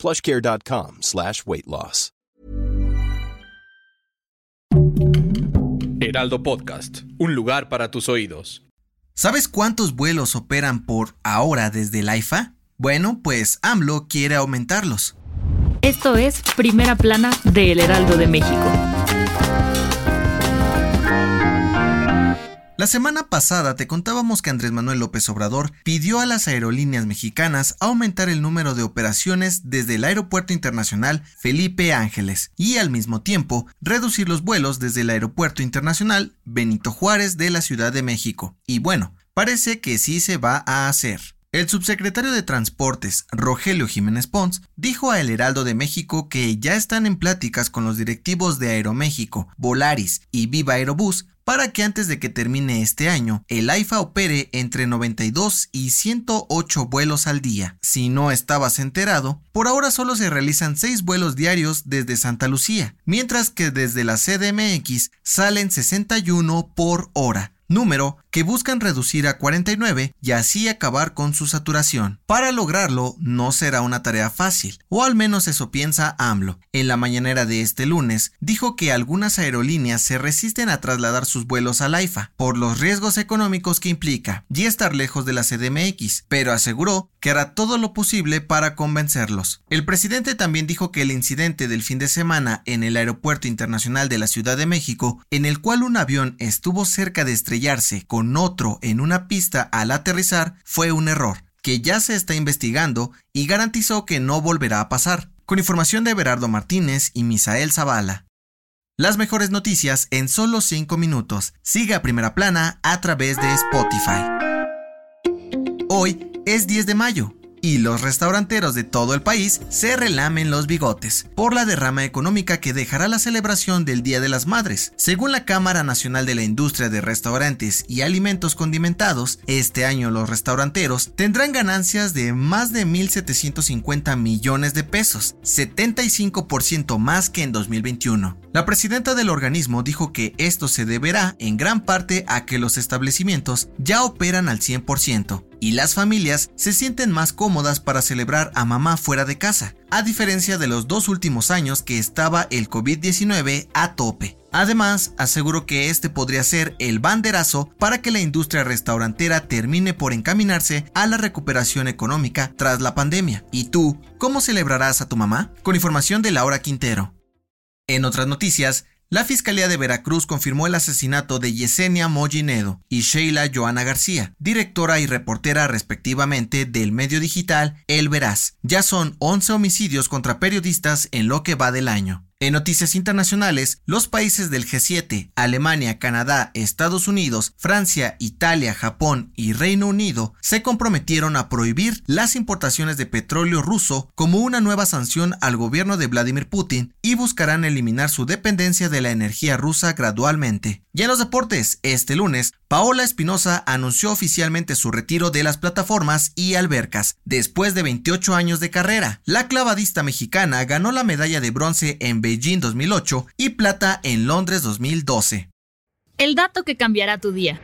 plushcare.com slash weight loss. Heraldo Podcast, un lugar para tus oídos. ¿Sabes cuántos vuelos operan por ahora desde el AIFA? Bueno, pues AMLO quiere aumentarlos. Esto es Primera Plana de El Heraldo de México. La semana pasada te contábamos que Andrés Manuel López Obrador pidió a las aerolíneas mexicanas aumentar el número de operaciones desde el Aeropuerto Internacional Felipe Ángeles y al mismo tiempo reducir los vuelos desde el Aeropuerto Internacional Benito Juárez de la Ciudad de México. Y bueno, parece que sí se va a hacer. El subsecretario de Transportes, Rogelio Jiménez Pons, dijo a El Heraldo de México que ya están en pláticas con los directivos de Aeroméxico, Volaris y Viva Aerobús para que antes de que termine este año, el AIFA opere entre 92 y 108 vuelos al día. Si no estabas enterado, por ahora solo se realizan 6 vuelos diarios desde Santa Lucía, mientras que desde la CDMX salen 61 por hora número que buscan reducir a 49 y así acabar con su saturación. Para lograrlo no será una tarea fácil, o al menos eso piensa AMLO. En la mañanera de este lunes dijo que algunas aerolíneas se resisten a trasladar sus vuelos al AIFA por los riesgos económicos que implica y estar lejos de la CDMX, pero aseguró que hará todo lo posible para convencerlos. El presidente también dijo que el incidente del fin de semana en el Aeropuerto Internacional de la Ciudad de México, en el cual un avión estuvo cerca de estrellarse con otro en una pista al aterrizar, fue un error, que ya se está investigando y garantizó que no volverá a pasar. Con información de Berardo Martínez y Misael Zavala. Las mejores noticias en solo 5 minutos. Siga a Primera Plana a través de Spotify. Hoy es 10 de mayo y los restauranteros de todo el país se relamen los bigotes por la derrama económica que dejará la celebración del Día de las Madres. Según la Cámara Nacional de la Industria de Restaurantes y Alimentos Condimentados, este año los restauranteros tendrán ganancias de más de 1.750 millones de pesos, 75% más que en 2021. La presidenta del organismo dijo que esto se deberá en gran parte a que los establecimientos ya operan al 100% y las familias se sienten más cómodas para celebrar a mamá fuera de casa, a diferencia de los dos últimos años que estaba el COVID-19 a tope. Además, aseguró que este podría ser el banderazo para que la industria restaurantera termine por encaminarse a la recuperación económica tras la pandemia. ¿Y tú, cómo celebrarás a tu mamá? Con información de Laura Quintero. En otras noticias, la Fiscalía de Veracruz confirmó el asesinato de Yesenia Mollinedo y Sheila Joana García, directora y reportera respectivamente del medio digital El Veraz. Ya son 11 homicidios contra periodistas en lo que va del año. En noticias internacionales, los países del G7, Alemania, Canadá, Estados Unidos, Francia, Italia, Japón y Reino Unido, se comprometieron a prohibir las importaciones de petróleo ruso como una nueva sanción al gobierno de Vladimir Putin y buscarán eliminar su dependencia de la energía rusa gradualmente. Y en los deportes, este lunes, Paola Espinosa anunció oficialmente su retiro de las plataformas y albercas, después de 28 años de carrera. La clavadista mexicana ganó la medalla de bronce en Beijing 2008 y plata en Londres 2012. El dato que cambiará tu día.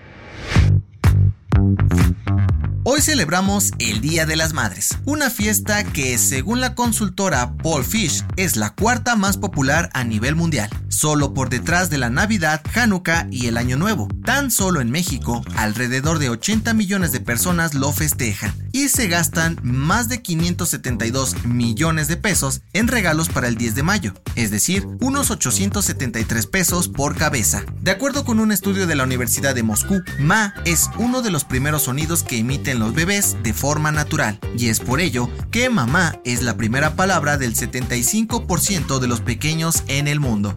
Hoy celebramos el Día de las Madres, una fiesta que según la consultora Paul Fish es la cuarta más popular a nivel mundial, solo por detrás de la Navidad, Hanukkah y el Año Nuevo. Tan solo en México, alrededor de 80 millones de personas lo festejan y se gastan más de 572 millones de pesos en regalos para el 10 de mayo, es decir, unos 873 pesos por cabeza. De acuerdo con un estudio de la Universidad de Moscú, Ma es uno de los primeros sonidos que emiten los bebés de forma natural, y es por ello que mamá es la primera palabra del 75% de los pequeños en el mundo.